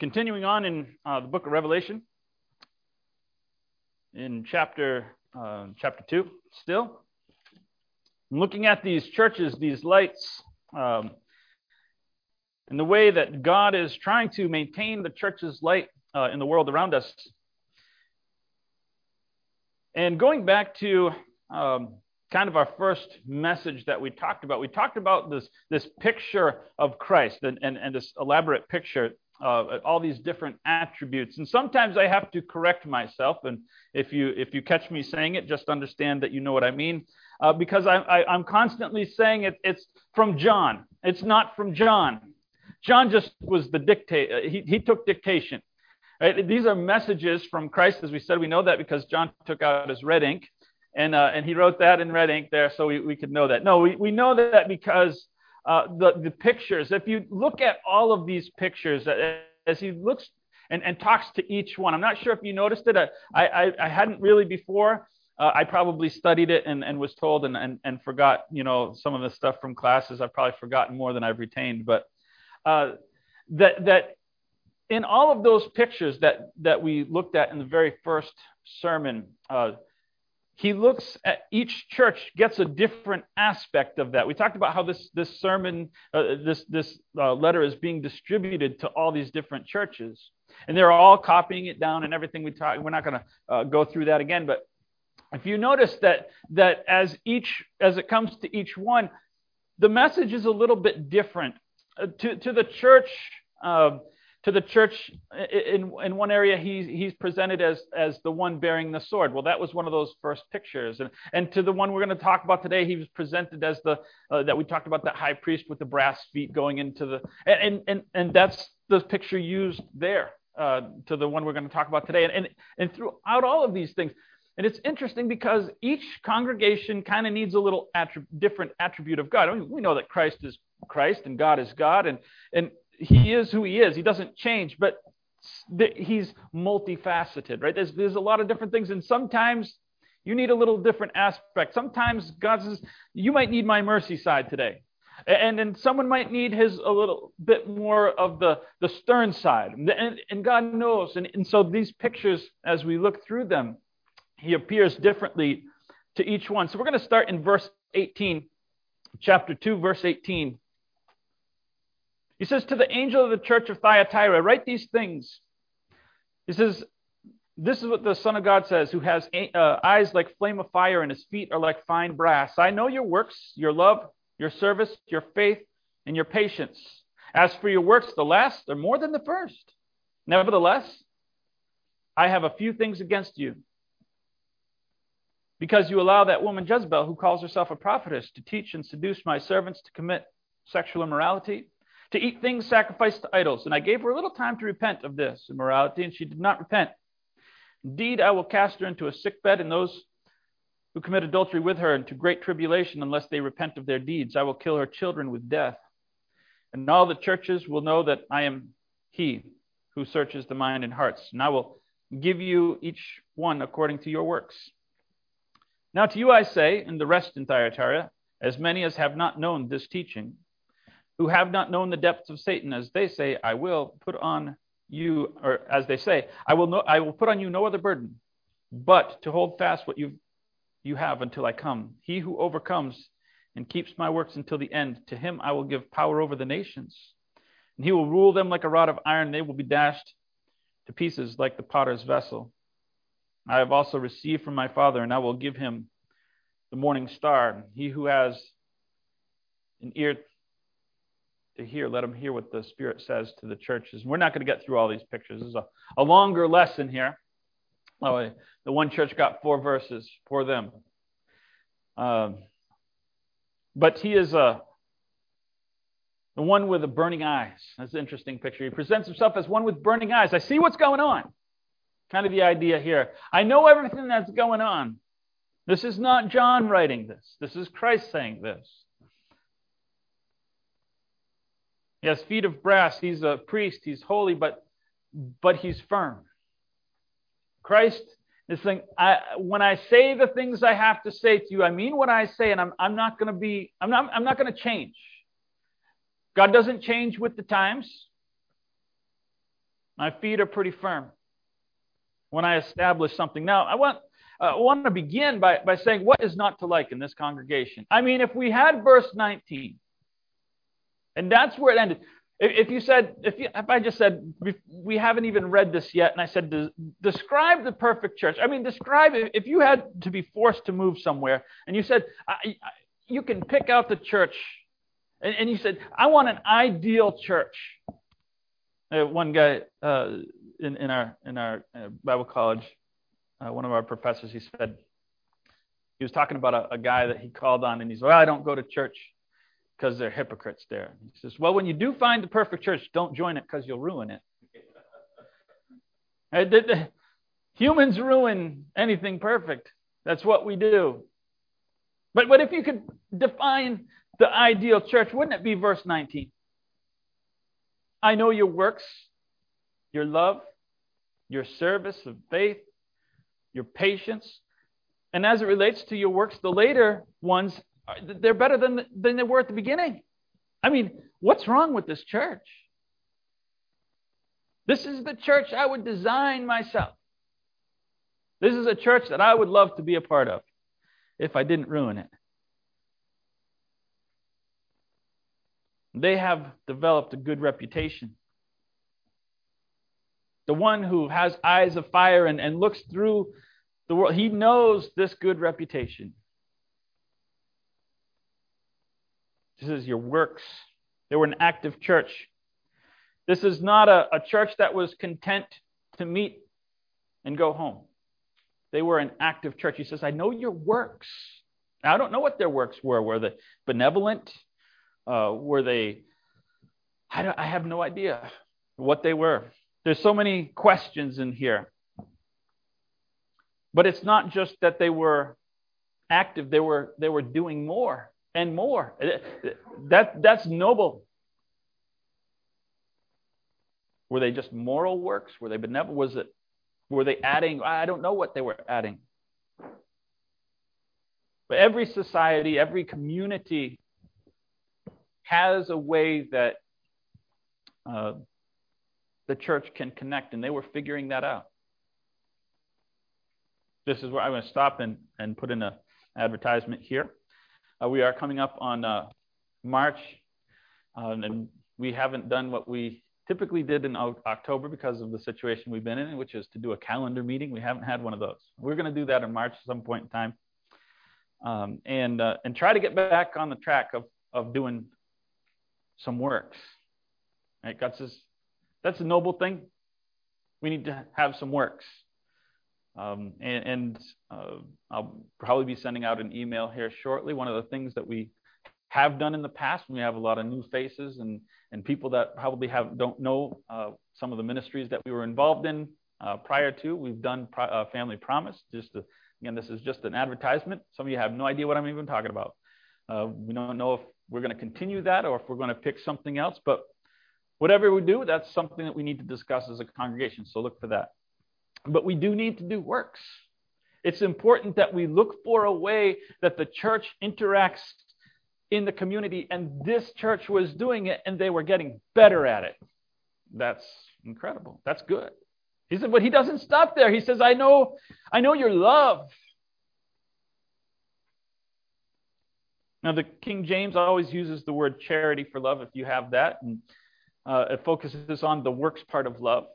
Continuing on in uh, the book of Revelation, in chapter uh, chapter two, still looking at these churches, these lights, um, and the way that God is trying to maintain the church's light uh, in the world around us. And going back to um, kind of our first message that we talked about, we talked about this this picture of Christ and, and, and this elaborate picture uh, all these different attributes. And sometimes I have to correct myself. And if you if you catch me saying it, just understand that you know what I mean, uh, because I, I, am constantly saying it. It's from John. It's not from John. John just was the dictate. Uh, he he took dictation. Right? These are messages from Christ, as we said. We know that because John took out his red ink, and uh, and he wrote that in red ink there, so we, we could know that. No, we, we know that because uh, the, the pictures, if you look at all of these pictures, uh, as he looks and, and talks to each one, I'm not sure if you noticed it. I, I, I hadn't really before. Uh, I probably studied it and, and was told and, and, and forgot, you know, some of the stuff from classes. I've probably forgotten more than I've retained. But uh, that, that in all of those pictures that, that we looked at in the very first sermon, uh, he looks at each church gets a different aspect of that. We talked about how this this sermon, uh, this this uh, letter is being distributed to all these different churches, and they're all copying it down and everything we talk. We're not going to uh, go through that again, but if you notice that that as each as it comes to each one, the message is a little bit different uh, to to the church. To the church in, in one area he's, he's presented as, as the one bearing the sword. Well that was one of those first pictures. And, and to the one we're going to talk about today he was presented as the uh, that we talked about that high priest with the brass feet going into the and and, and that's the picture used there uh, to the one we're going to talk about today. And, and and throughout all of these things and it's interesting because each congregation kind of needs a little attrib- different attribute of God. I mean, we know that Christ is Christ and God is God, and and he is who he is. He doesn't change, but he's multifaceted, right? There's, there's a lot of different things, and sometimes you need a little different aspect. Sometimes God says, you might need my mercy side today. And then someone might need his a little bit more of the, the stern side. And, and God knows. And, and so these pictures, as we look through them, he appears differently to each one. So we're going to start in verse 18, chapter 2, verse 18. He says, To the angel of the church of Thyatira, write these things. He says, This is what the Son of God says, who has uh, eyes like flame of fire and his feet are like fine brass. I know your works, your love, your service, your faith, and your patience. As for your works, the last are more than the first. Nevertheless, I have a few things against you. Because you allow that woman Jezebel, who calls herself a prophetess, to teach and seduce my servants to commit sexual immorality to eat things sacrificed to idols. And I gave her a little time to repent of this immorality, and she did not repent. Indeed, I will cast her into a sick bed, and those who commit adultery with her into great tribulation unless they repent of their deeds. I will kill her children with death. And all the churches will know that I am he who searches the mind and hearts. And I will give you each one according to your works. Now to you I say, and the rest in Thyatira, as many as have not known this teaching, who have not known the depths of Satan, as they say, I will put on you, or as they say, I will, no, I will put on you no other burden, but to hold fast what you you have until I come. He who overcomes and keeps my works until the end, to him I will give power over the nations, and he will rule them like a rod of iron. They will be dashed to pieces like the potter's vessel. I have also received from my Father, and I will give him the morning star. He who has an ear to hear, let them hear what the Spirit says to the churches. We're not going to get through all these pictures. This is a, a longer lesson here. Oh, the one church got four verses for them. Um, but he is a, the one with the burning eyes. That's an interesting picture. He presents himself as one with burning eyes. I see what's going on. Kind of the idea here. I know everything that's going on. This is not John writing this. This is Christ saying this. He has feet of brass. He's a priest. He's holy, but but he's firm. Christ is saying, I, when I say the things I have to say to you, I mean what I say, and I'm, I'm not going to be, I'm not, I'm not going to change. God doesn't change with the times. My feet are pretty firm when I establish something. Now, I want, uh, I want to begin by, by saying what is not to like in this congregation. I mean, if we had verse 19, and that's where it ended. If, you said, if, you, if I just said, we haven't even read this yet, and I said, describe the perfect church. I mean, describe. If you had to be forced to move somewhere, and you said, you can pick out the church, and, and you said, I want an ideal church. Uh, one guy uh, in, in our in our uh, Bible college, uh, one of our professors, he said he was talking about a, a guy that he called on, and he's well, I don't go to church because they're hypocrites there. He says, well, when you do find the perfect church, don't join it because you'll ruin it. Uh, humans ruin anything perfect. That's what we do. But, but if you could define the ideal church, wouldn't it be verse 19? I know your works, your love, your service of faith, your patience. And as it relates to your works, the later ones, Uh, they're better than, than they were at the beginning. I mean, what's wrong with this church? This is the church I would design myself. This is a church that I would love to be a part of if I didn't ruin it. They have developed a good reputation. The one who has eyes of fire and, and looks through the world, he knows this good reputation. This is your works. They were an active church. This is not a, a church that was content to meet and go home. They were an active church. He says, I know your works. Now, I don't know what their works were. Were they benevolent? Uh, were they? I, I have no idea what they were. There's so many questions in here. But it's not just that they were active, they were, they were doing more and more. That, that's noble. Were they just moral works? Were they benevolent? Was it, were they adding? I don't know what they were adding. But every society, every community has a way that uh, the church can connect, and they were figuring that out. This is where I'm going to stop and, and put in an advertisement here. Uh, we are coming up on uh, March, uh, and we haven't done what we typically did in October because of the situation we've been in, which is to do a calendar meeting. We haven't had one of those. We're going to do that in March at some point in time, um, and uh, and try to get back on the track of of doing some works. Right? God says that's a noble thing. We need to have some works. Um, and, and uh, I'll probably be sending out an email here shortly. One of the things that we have done in the past, when we have a lot of new faces and, and people that probably have don't know uh, some of the ministries that we were involved in uh, prior to. We've done uh, Family Promise. Just to, again, this is just an advertisement. Some of you have no idea what I'm even talking about. Uh, we don't know if we're going to continue that or if we're going to pick something else. But whatever we do, that's something that we need to discuss as a congregation. So look for that. But we do need to do works. It's important that we look for a way that the church interacts in the community, and this church was doing it, and they were getting better at it. That's incredible. That's good. He said, but he doesn't stop there. He says, I know, I know your love. Now, the King James always uses the word charity for love, if you have that, and uh, it focuses on the works part of love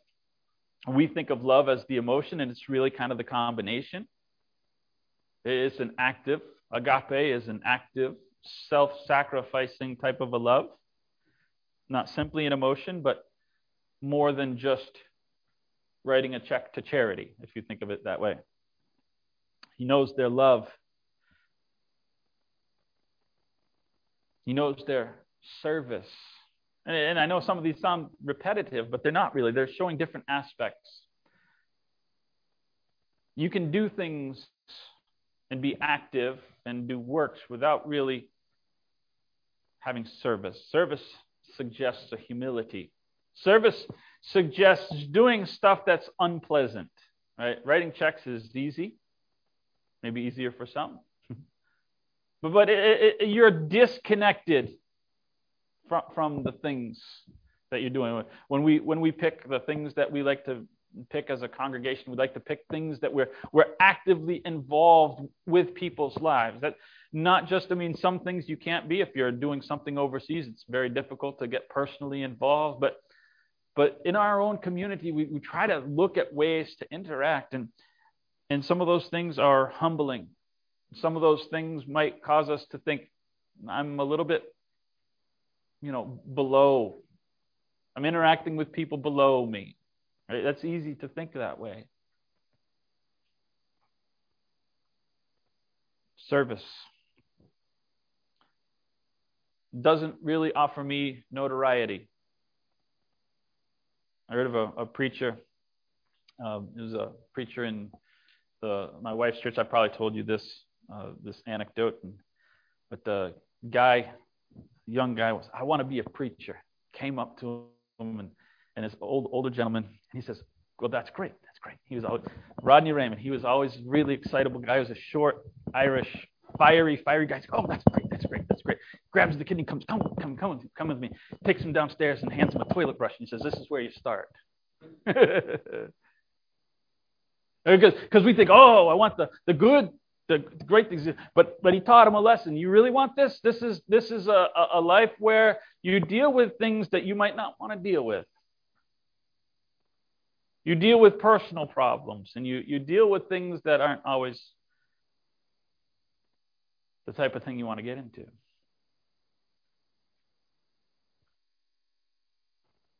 we think of love as the emotion, and it's really kind of the combination. It's an active, agape is an active, self sacrificing type of a love. Not simply an emotion, but more than just writing a check to charity, if you think of it that way. He knows their love, he knows their service and, and I know some of these sound repetitive, but they're not really. They're showing different aspects. You can do things and be active and do works without really having service. Service suggests a humility. Service suggests doing stuff that's unpleasant. Right? Writing checks is easy, maybe easier for some. but but it, it, you're disconnected from, from the things that you're doing. When we when we pick the things that we like to pick as a congregation, we like to pick things that we're we're actively involved with people's lives. That not just I mean some things you can't be if you're doing something overseas. It's very difficult to get personally involved, but but in our own community, we, we try to look at ways to interact and and some of those things are humbling. Some of those things might cause us to think, I'm a little bit, you know, below. I'm interacting with people below me. Right? That's easy to think that way. Service doesn't really offer me notoriety. I heard of a, a preacher. Um, there was a preacher in the, my wife's church. I probably told you this uh, this anecdote, and, but the guy, young guy, was I want to be a preacher. Came up to him and and this old older gentleman, and he says, "Well, that's great. That's great." He was always, Rodney Raymond. He was always really excitable guy. He was a short Irish, fiery, fiery guy. Oh, that's great. That's great. That's great. Grabs the kid and comes, come, come, come, with, come with me. Takes him downstairs and hands him a toilet brush and he says, "This is where you start." Because we think, oh, I want the, the good, the great things. But but he taught him a lesson. You really want this? This is this is a, a life where you deal with things that you might not want to deal with. You deal with personal problems and you, you deal with things that aren't always the type of thing you want to get into.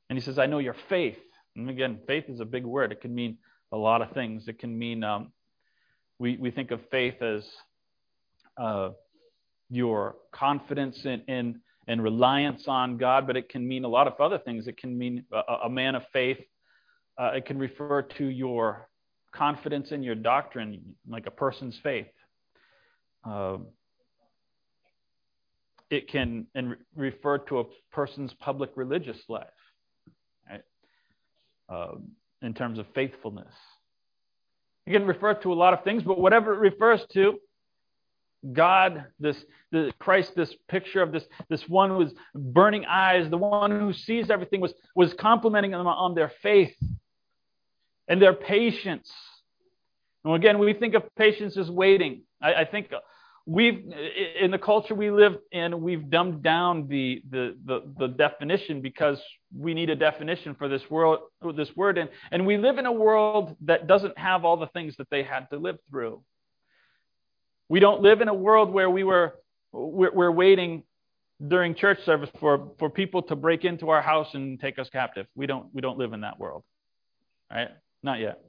And he says, I know your faith. And again, faith is a big word. It can mean a lot of things. It can mean um, we, we think of faith as uh, your confidence in, in and reliance on God, but it can mean a lot of other things. It can mean a, a man of faith. Uh, it can refer to your confidence in your doctrine, like a person's faith. Uh, it can and re- refer to a person's public religious life, right? Uh, in terms of faithfulness. It can refer to a lot of things, but whatever it refers to, God, this the Christ, this picture of this this one with burning eyes, the one who sees everything, was was complimenting them on their faith and their patience. And again, we think of patience as waiting. I, I think we've in the culture we live in, we've dumbed down the, the the the definition because we need a definition for this world this word, and and we live in a world that doesn't have all the things that they had to live through. We don't live in a world where we were we're, we're waiting during church service for, for people to break into our house and take us captive. We don't we don't live in that world. Right? Not yet.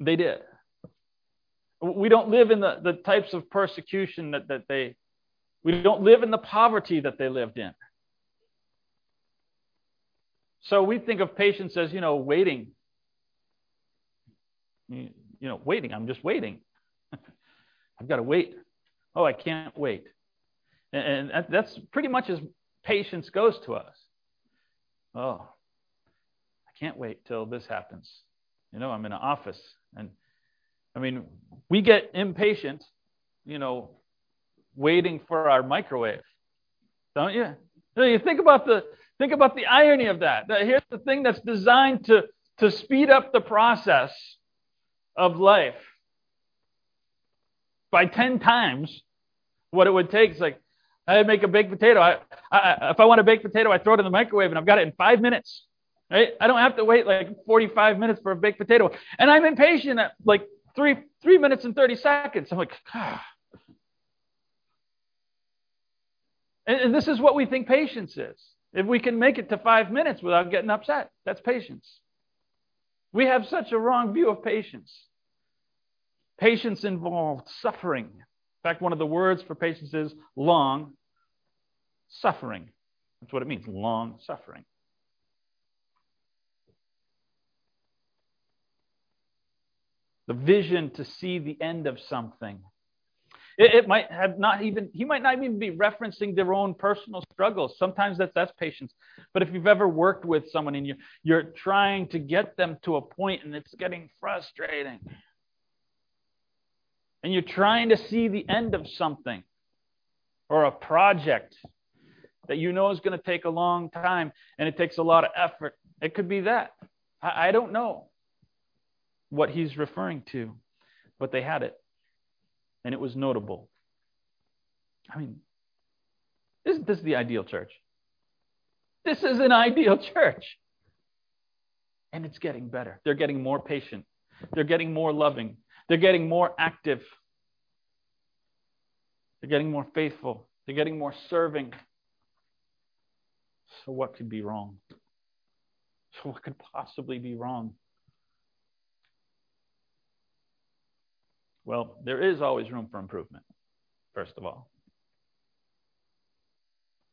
They did. We don't live in the, the types of persecution that, that they we don't live in the poverty that they lived in. So we think of patience as, you know, waiting you know, waiting. I'm just waiting. I've got to wait. Oh, I can't wait. And, and that's pretty much as patience goes to us. Oh, I can't wait till this happens. You know, I'm in an office. And I mean, we get impatient, you know, waiting for our microwave. Don't you? So you think about the think about the irony of that. Here's the thing that's designed to to speed up the process of life by 10 times what it would take. It's like, I make a baked potato. I, I, if I want a baked potato, I throw it in the microwave and I've got it in five minutes. Right? I don't have to wait like 45 minutes for a baked potato. And I'm impatient at like three, three minutes and 30 seconds. I'm like, ah. And, and this is what we think patience is. If we can make it to five minutes without getting upset, that's patience. We have such a wrong view of patience. Patience involved suffering. In fact, one of the words for patience is long suffering. That's what it means long suffering. The vision to see the end of something. It, it, might have not even, he might not even be referencing their own personal struggles. Sometimes that's, that's patience. But if you've ever worked with someone and you, you're trying to get them to a point and it's getting frustrating, and you're trying to see the end of something or a project, that you know is going to take a long time and it takes a lot of effort. It could be that. I, I don't know what he's referring to, but they had it. And it was notable. I mean, isn't this the ideal church? This is an ideal church. And it's getting better. They're getting more patient. They're getting more loving. They're getting more active. They're getting more faithful. They're getting more serving. So, what could be wrong? So, what could possibly be wrong? Well, there is always room for improvement, first of all.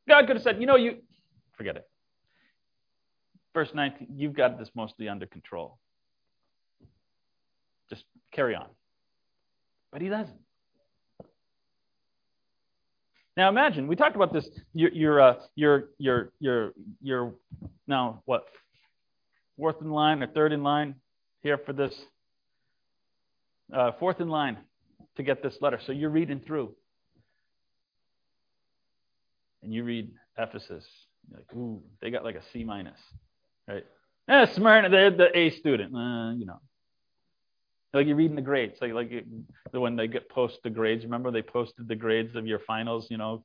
God could have said, you know, you forget it. Verse 19, you've got this mostly under control. Just carry on. But he doesn't. Now imagine we talked about this. You're you're uh, you're you're you're you're now what fourth in line or third in line here for this uh, fourth in line to get this letter. So you're reading through, and you read Ephesus. You're like, ooh, they got like a C minus, right? Eh, Smyrna, they're the A student, uh, you know. Like you're reading the grades, like like when they get post the grades. Remember they posted the grades of your finals, you know,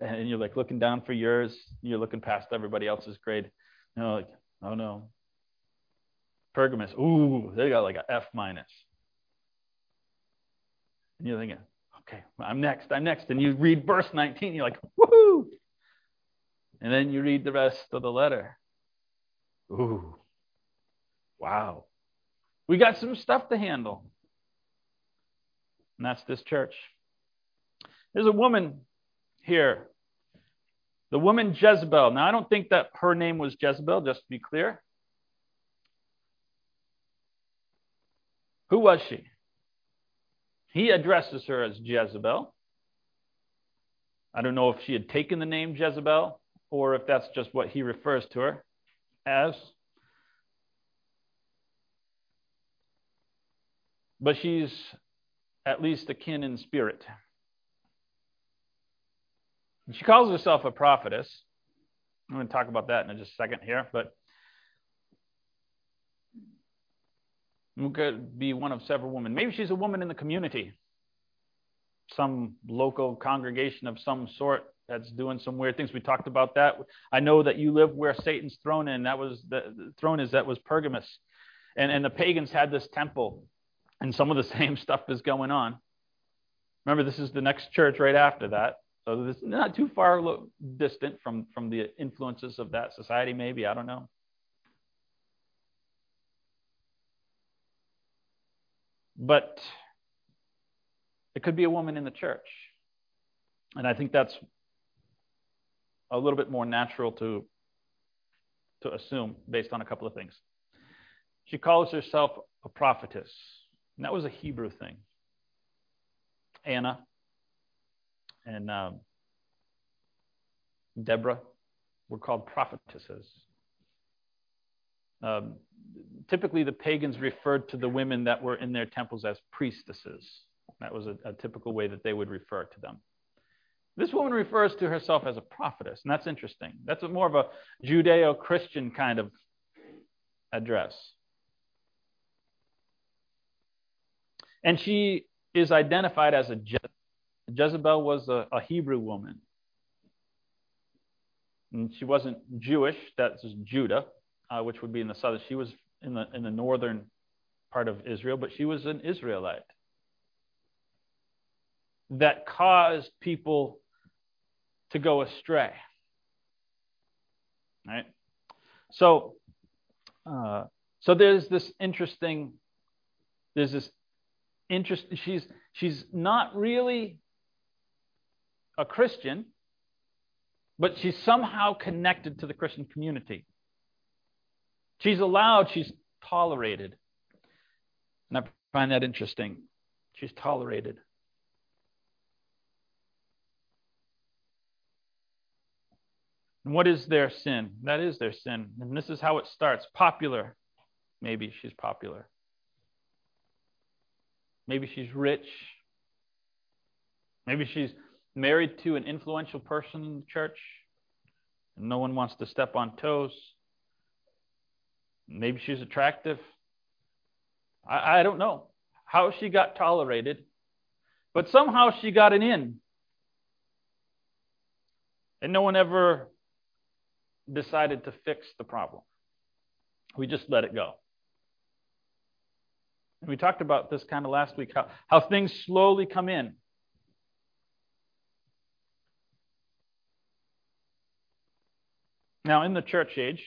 and you're like looking down for yours. You're looking past everybody else's grade. You know, like oh no. Pergamus, ooh, they got like an F minus. And you're thinking, okay, I'm next, I'm next. And you read verse 19, you're like, woohoo! And then you read the rest of the letter. Ooh, wow. We got some stuff to handle. And that's this church. There's a woman here. The woman Jezebel. Now, I don't think that her name was Jezebel, just to be clear. Who was she? He addresses her as Jezebel. I don't know if she had taken the name Jezebel or if that's just what he refers to her as. but she's at least akin in spirit. She calls herself a prophetess. I'm going to talk about that in just a second here, but could be one of several women. Maybe she's a woman in the community, some local congregation of some sort that's doing some weird things. We talked about that. I know that you live where Satan's throne in. That was the, the throne is that was Pergamus, and and the pagans had this temple and some of the same stuff is going on. Remember, this is the next church right after that. So this not too far distant from, from the influences of that society, maybe. I don't know. But it could be a woman in the church. And I think that's a little bit more natural to, to assume based on a couple of things. She calls herself a prophetess. And that was a Hebrew thing. Anna and um, Deborah were called prophetesses. Um, typically, the pagans referred to the women that were in their temples as priestesses. That was a, a typical way that they would refer to them. This woman refers to herself as a prophetess, and that's interesting. That's more of a Judeo Christian kind of address. And she is identified as a Jezebel. Jezebel was a, a Hebrew woman. And she wasn't Jewish, that's Judah, uh, which would be in the southern. She was in the, in the northern part of Israel, but she was an Israelite that caused people to go astray. Right? So, uh, so there's this interesting, there's this interest she's she's not really a Christian, but she's somehow connected to the Christian community. She's allowed, she's tolerated. And I find that interesting. She's tolerated. And what is their sin? That is their sin. And this is how it starts. Popular. Maybe she's popular. Maybe she's rich. Maybe she's married to an influential person in the church. And no one wants to step on toes. Maybe she's attractive. I, I don't know how she got tolerated, but somehow she got an in. And no one ever decided to fix the problem. We just let it go. And we talked about this kind of last week how, how things slowly come in. Now, in the church age,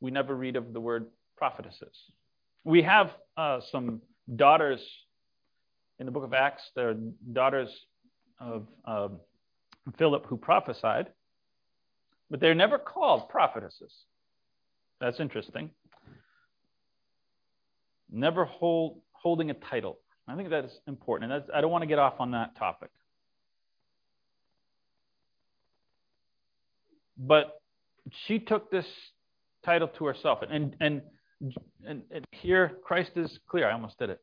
we never read of the word prophetesses. We have uh, some daughters in the book of Acts. They're daughters of uh, Philip who prophesied, but they're never called prophetesses. That's interesting. Never hold, holding a title. I think that is important, and I don't want to get off on that topic. But she took this title to herself. And, and, and, and here Christ is clear. I almost did it.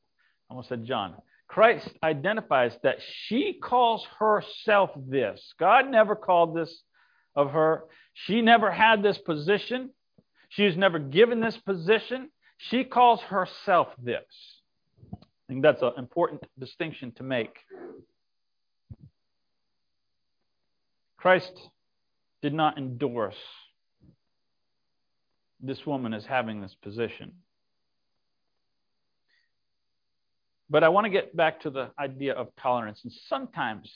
I almost said John. Christ identifies that she calls herself this. God never called this of her. She never had this position. She was never given this position. She calls herself this. I think that's an important distinction to make. Christ did not endorse this woman is having this position. But I want to get back to the idea of tolerance. And sometimes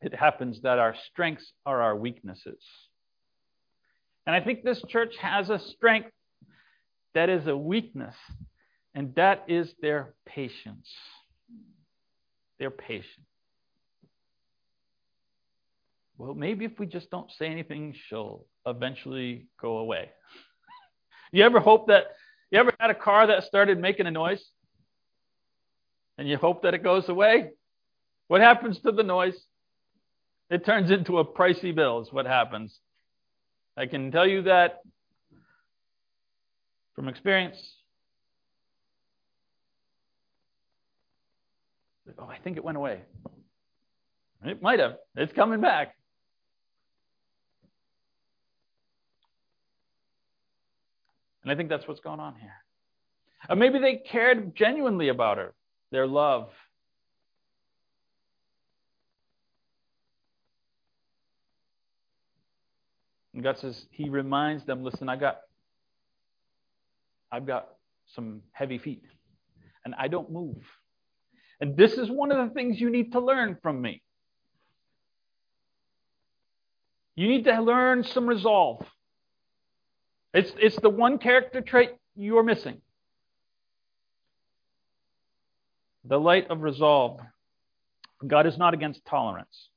it happens that our strengths are our weaknesses. And I think this church has a strength that is a weakness, and that is their patience. Their patience. Well, maybe if we just don't say anything, she'll eventually go away. You ever hope that you ever had a car that started making a noise? And you hope that it goes away? What happens to the noise? It turns into a pricey bill, is what happens. I can tell you that from experience. Oh, I think it went away. It might have. It's coming back. And I think that's what's going on here. Or maybe they cared genuinely about her, their love. And God says, He reminds them, listen, I got I've got some heavy feet. And I don't move. And this is one of the things you need to learn from me. You need to learn some resolve. It's, it's the one character trait you're missing the light of resolve. God is not against tolerance,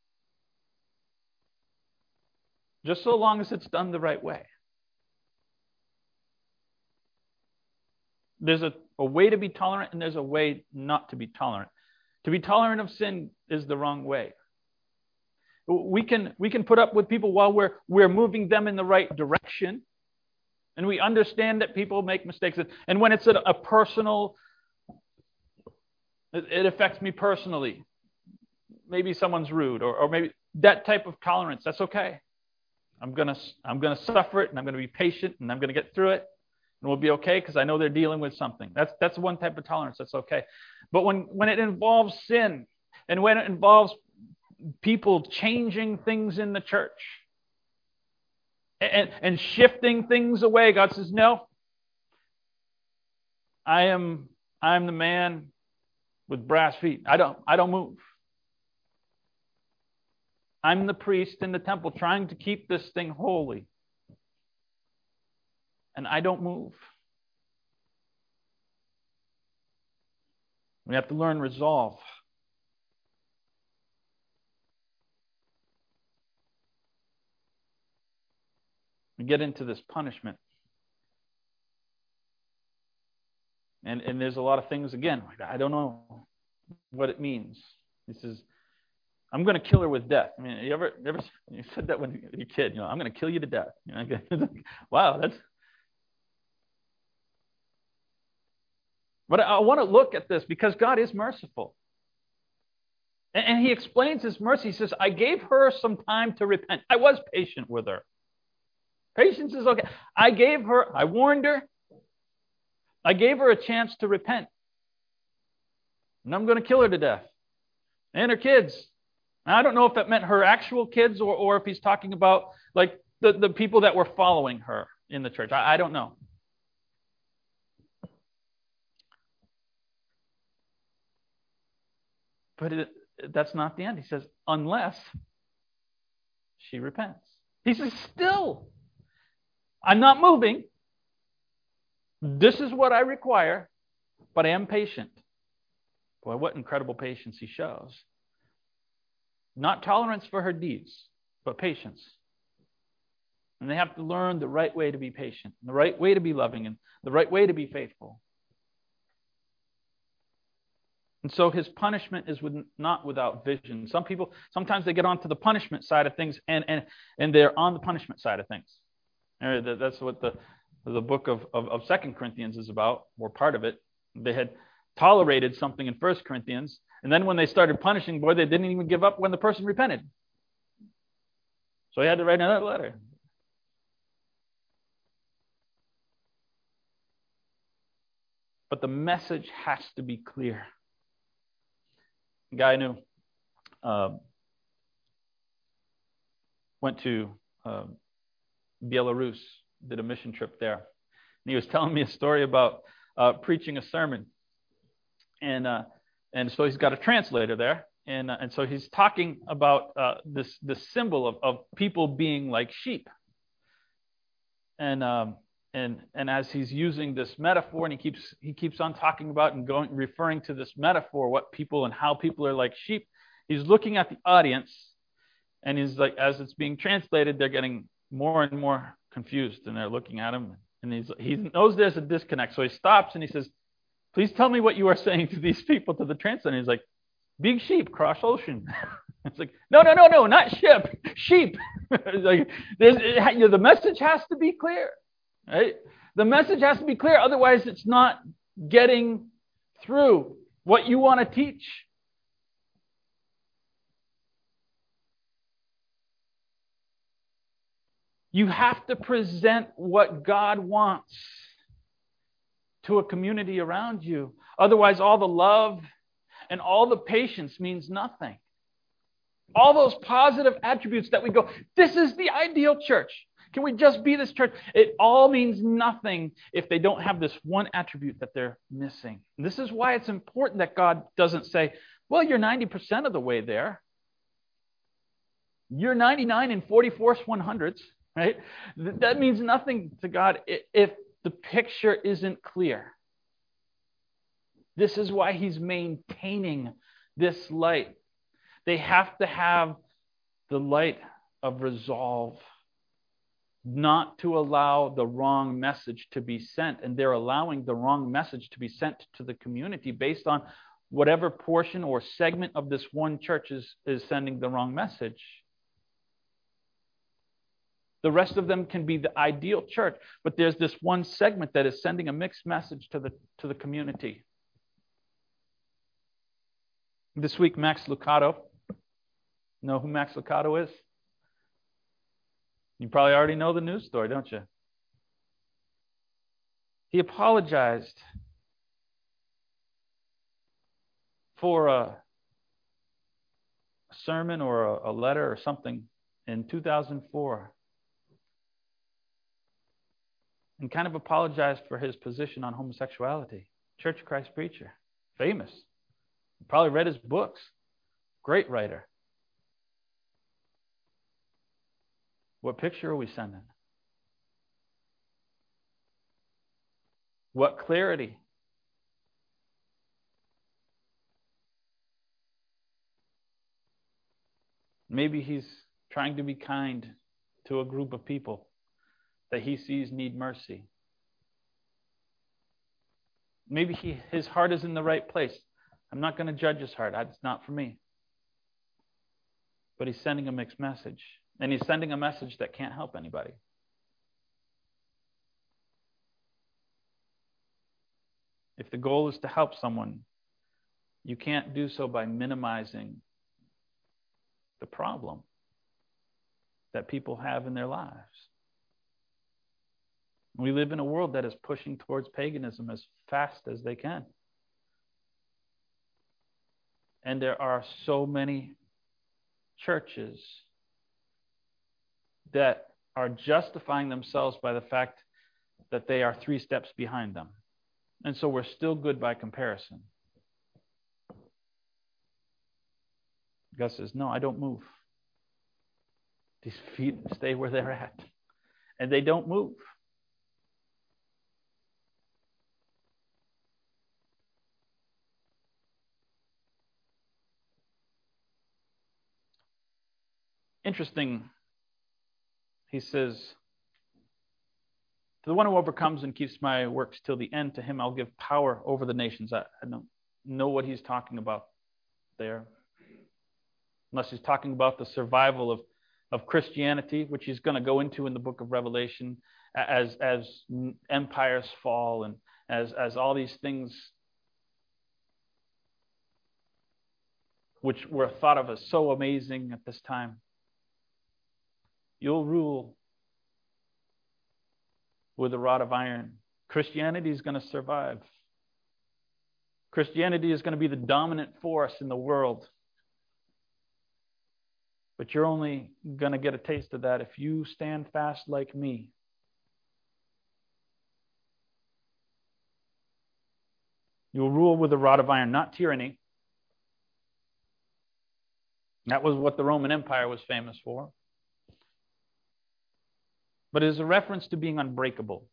just so long as it's done the right way. There's a, a way to be tolerant, and there's a way not to be tolerant. To be tolerant of sin is the wrong way. We can, we can put up with people while we're, we're moving them in the right direction. And we understand that people make mistakes. And when it's a, personal, it, affects me personally. Maybe someone's rude, or, or maybe that type of tolerance, that's okay. I'm to I'm gonna suffer it, and I'm to be patient, and I'm to get through it, and we'll be okay because I know they're dealing with something. That's, that's one type of tolerance, that's okay. But when, when it involves sin, and when it involves people changing things in the church, and, and shifting things away. God says, No. I am I am the man with brass feet. I don't I don't move. I'm the priest in the temple trying to keep this thing holy. And I don't move. We have to learn resolve. We get into this punishment. And, and there's a lot of things, again, I don't know what it means. He says, I'm going to kill her with death. I mean, you ever, ever you said that when you're a kid, you know, I'm going to kill you to death. You know, wow, that's. But I, I want to look at this because God is merciful. And, and He explains His mercy. He says, I gave her some time to repent. I was patient with her. Patience is okay. I gave her, I warned her, I gave her a chance to repent. And I'm going to kill her to death. And her kids. I don't know if that meant her actual kids or, or if he's talking about like the, the people that were following her in the church. I, I don't know. But it, that's not the end. He says, unless she repents. He says, still, I'm not moving. This is what I require, but I am patient. Boy, what incredible patience he shows. Not tolerance for her deeds, but patience. And they have to learn the right way to be patient, the right way to be loving, and the right way to be faithful. And so his punishment is with, not without vision. Some people, sometimes they get onto the punishment side of things and, and, and they're on the punishment side of things. That's what the, the book of, of, of 2 Corinthians is about, or part of it. They had tolerated something in 1 Corinthians, and then when they started punishing, boy, they didn't even give up when the person repented. So he had to write another letter. But the message has to be clear guy I knew uh, went to uh, Belarus, did a mission trip there. And he was telling me a story about uh, preaching a sermon. And, uh, and so he's got a translator there. And, uh, and so he's talking about uh, this, this symbol of, of people being like sheep. And um, and and as he's using this metaphor and he keeps he keeps on talking about and going referring to this metaphor what people and how people are like sheep he's looking at the audience and he's like as it's being translated they're getting more and more confused and they're looking at him and he's he knows there's a disconnect so he stops and he says please tell me what you are saying to these people to the translator he's like big sheep cross ocean it's like no no no no not ship sheep like it, you know, the message has to be clear Right? The message has to be clear, otherwise, it's not getting through what you want to teach. You have to present what God wants to a community around you. Otherwise, all the love and all the patience means nothing. All those positive attributes that we go, this is the ideal church. Can we just be this church? It all means nothing if they don't have this one attribute that they're missing. And this is why it's important that God doesn't say, well, you're 90% of the way there. You're 99 and 44 100s, right? That means nothing to God if the picture isn't clear. This is why he's maintaining this light. They have to have the light of resolve not to allow the wrong message to be sent. And they're allowing the wrong message to be sent to the community based on whatever portion or segment of this one church is, is sending the wrong message. The rest of them can be the ideal church, but there's this one segment that is sending a mixed message to the, to the community. This week, Max Lucado. Know who Max Lucado is? You probably already know the news story, don't you? He apologized for a sermon or a, a letter or something in 2004 and kind of apologized for his position on homosexuality. Church of Christ preacher, famous. Probably read his books. Great writer. What picture are we sending? What clarity? Maybe he's trying to be kind to a group of people that he sees need mercy. Maybe he, his heart is in the right place. I'm not going to judge his heart. It's not for me. But he's sending a mixed message. And he's sending a message that can't help anybody. If the goal is to help someone, you can't do so by minimizing the problem that people have in their lives. We live in a world that is pushing towards paganism as fast as they can. And there are so many churches that are justifying themselves by the fact that they are three steps behind them. And so we're still good by comparison. Gus says, No, I don't move. These feet stay where they're at. And they don't move. Interesting. He says, To the one who overcomes and keeps my works till the end, to him I'll give power over the nations. I, I don't know what he's talking about there. Unless he's talking about the survival of of Christianity, which he's going to go into in the book of Revelation, as as empires fall and as as all these things which were thought of as so amazing at this time. You'll rule with a rod of iron. Christianity is going to survive. Christianity is going to be the dominant force in the world. But you're only going to get a taste of that if you stand fast like me. You'll rule with a rod of iron, not tyranny. That was what the Roman Empire was famous for. But it is a reference to being unbreakable.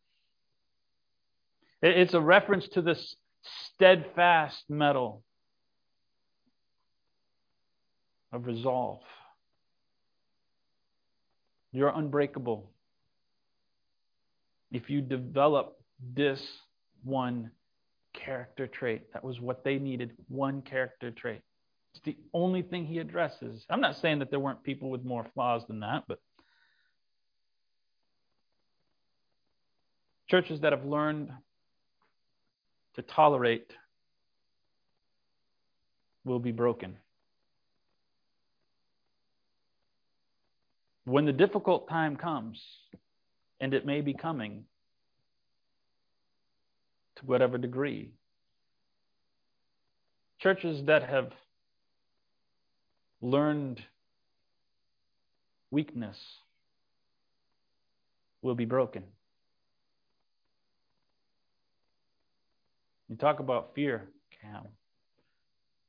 It's a reference to this steadfast metal of resolve. You're unbreakable. If you develop this one character trait, that was what they needed one character trait. It's the only thing he addresses. I'm not saying that there weren't people with more flaws than that, but churches that have learned to tolerate will be broken. when the difficult time comes, and it may be coming to whatever degree, churches that have learned weakness will be broken. You talk about fear, Cam.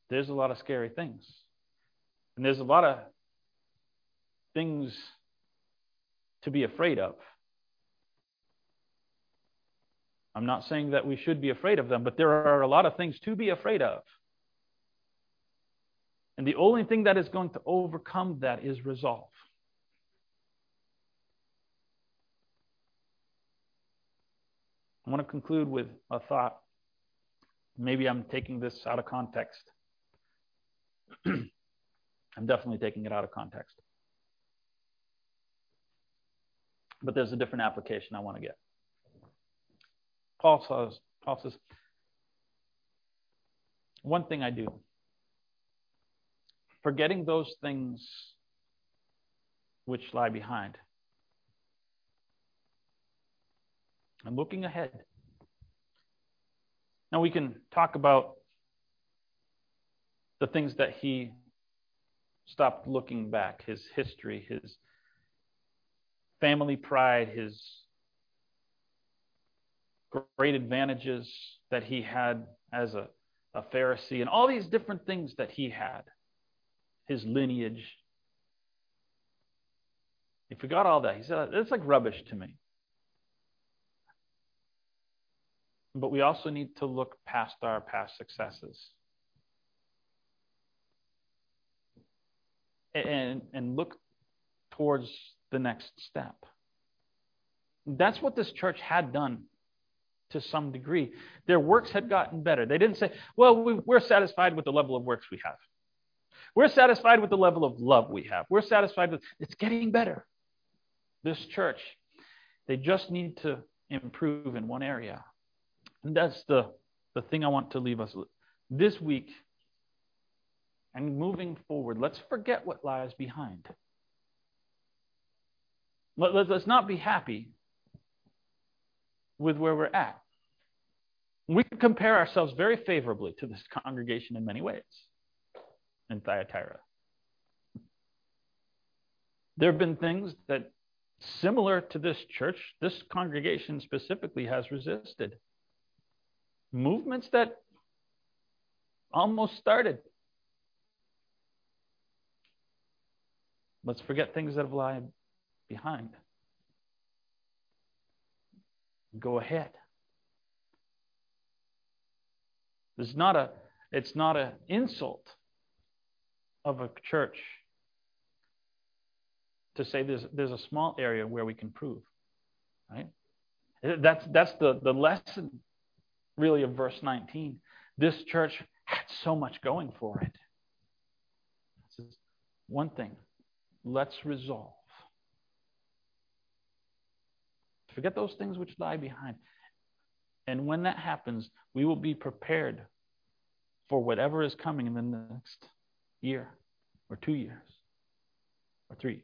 There's a lot of scary things. And there's a lot of things to be afraid of. I'm not saying that we should be afraid of them, but there are a lot of things to be afraid of. And the only thing that is going to overcome that is resolve. I want to conclude with a thought. Maybe I'm taking this out of context. I'm definitely taking it out of context. But there's a different application I want to get. Paul says, Paul says, one thing I do, forgetting those things which lie behind. I'm looking ahead. Now we can talk about the things that he stopped looking back, his history, his family pride, his great advantages that he had as a, a Pharisee, and all these different things that he had, his lineage. He forgot all that. He said, It's like rubbish to me. But we also need to look past our past successes. And, and look towards the next step. That's what this church had done to some degree. Their works had gotten better. They didn't say, well, we're satisfied with the level of works we have. We're satisfied with the level of love we have. We're satisfied with it's getting better. This church, they just need to improve in one area. And that's the, the thing I want to leave us with. this week and moving forward. Let's forget what lies behind. Let, us not be happy with where we're at. We could compare ourselves very favorably to this congregation in many ways in Thyatira. There have been things that, similar to this church, this congregation specifically has resisted. Movements that almost started. Let's forget things that have lied behind. Go ahead. It's not a it's not an insult of a church to say there's there's a small area where we can prove. Right? That's that's the, the lesson really of verse 19. This church had so much going for it. One thing. Let's resolve. Forget those things which lie behind. And when that happens, we will be prepared for whatever is coming in the next year or two years or three.